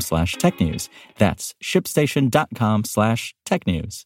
slash technews. That's shipstation.com slash technews.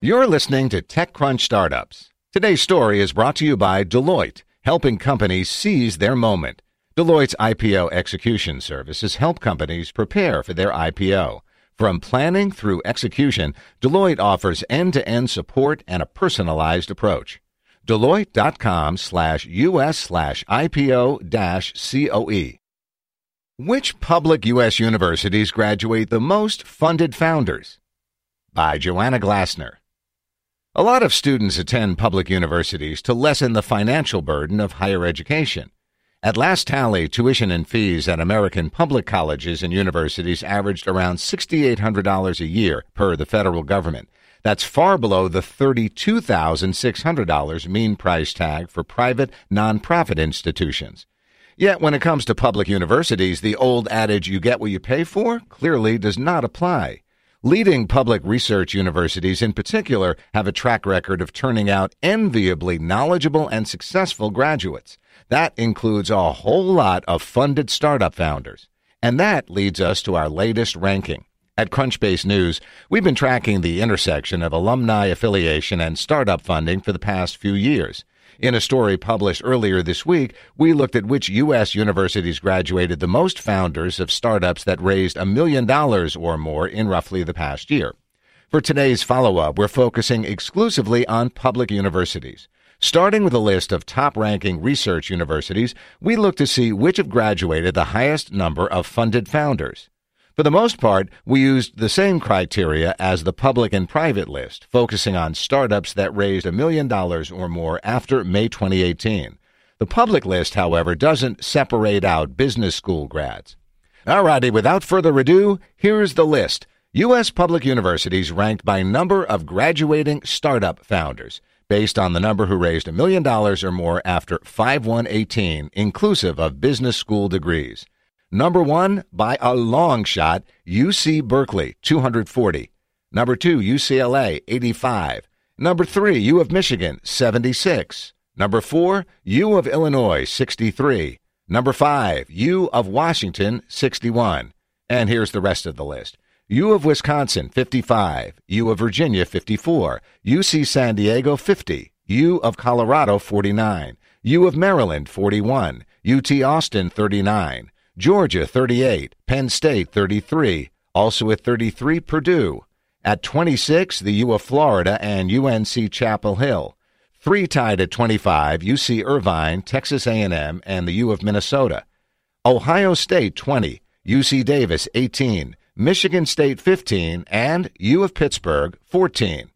You're listening to TechCrunch Startups. Today's story is brought to you by Deloitte, helping companies seize their moment. Deloitte's IPO execution services help companies prepare for their IPO. From planning through execution, Deloitte offers end-to-end support and a personalized approach. Deloitte.com slash US slash IPO dash COE. Which public U.S. universities graduate the most funded founders? By Joanna Glasner. A lot of students attend public universities to lessen the financial burden of higher education. At last tally, tuition and fees at American public colleges and universities averaged around $6,800 a year per the federal government. That's far below the $32,600 mean price tag for private nonprofit institutions. Yet when it comes to public universities, the old adage you get what you pay for clearly does not apply. Leading public research universities in particular have a track record of turning out enviably knowledgeable and successful graduates. That includes a whole lot of funded startup founders. And that leads us to our latest ranking. At Crunchbase News, we've been tracking the intersection of alumni affiliation and startup funding for the past few years. In a story published earlier this week, we looked at which U.S. universities graduated the most founders of startups that raised a million dollars or more in roughly the past year. For today's follow up, we're focusing exclusively on public universities. Starting with a list of top ranking research universities, we look to see which have graduated the highest number of funded founders. For the most part, we used the same criteria as the public and private list, focusing on startups that raised a million dollars or more after May 2018. The public list, however, doesn't separate out business school grads. Alrighty, without further ado, here's the list. U.S. public universities ranked by number of graduating startup founders, based on the number who raised a million dollars or more after 5118, inclusive of business school degrees. Number one, by a long shot, UC Berkeley, 240. Number two, UCLA, 85. Number three, U of Michigan, 76. Number four, U of Illinois, 63. Number five, U of Washington, 61. And here's the rest of the list. U of Wisconsin, 55. U of Virginia, 54. UC San Diego, 50. U of Colorado, 49. U of Maryland, 41. UT Austin, 39. Georgia 38, Penn State 33, also at 33 Purdue. At 26, the U of Florida and UNC Chapel Hill. Three tied at 25, UC Irvine, Texas A&M, and the U of Minnesota. Ohio State 20, UC Davis 18, Michigan State 15, and U of Pittsburgh 14.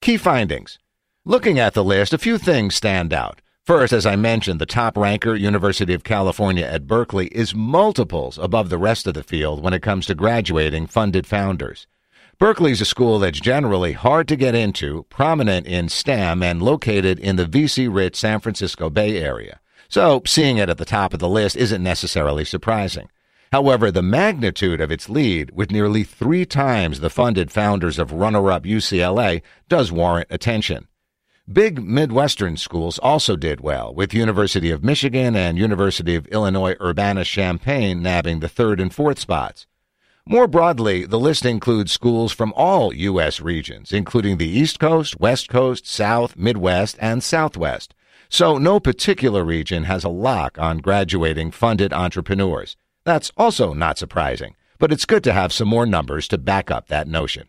Key findings. Looking at the list, a few things stand out. First, as I mentioned, the top ranker, University of California at Berkeley, is multiples above the rest of the field when it comes to graduating funded founders. Berkeley's a school that's generally hard to get into, prominent in STEM, and located in the VC rich San Francisco Bay Area. So, seeing it at the top of the list isn't necessarily surprising. However, the magnitude of its lead, with nearly three times the funded founders of runner up UCLA, does warrant attention. Big Midwestern schools also did well, with University of Michigan and University of Illinois Urbana-Champaign nabbing the third and fourth spots. More broadly, the list includes schools from all U.S. regions, including the East Coast, West Coast, South, Midwest, and Southwest. So no particular region has a lock on graduating funded entrepreneurs. That's also not surprising, but it's good to have some more numbers to back up that notion.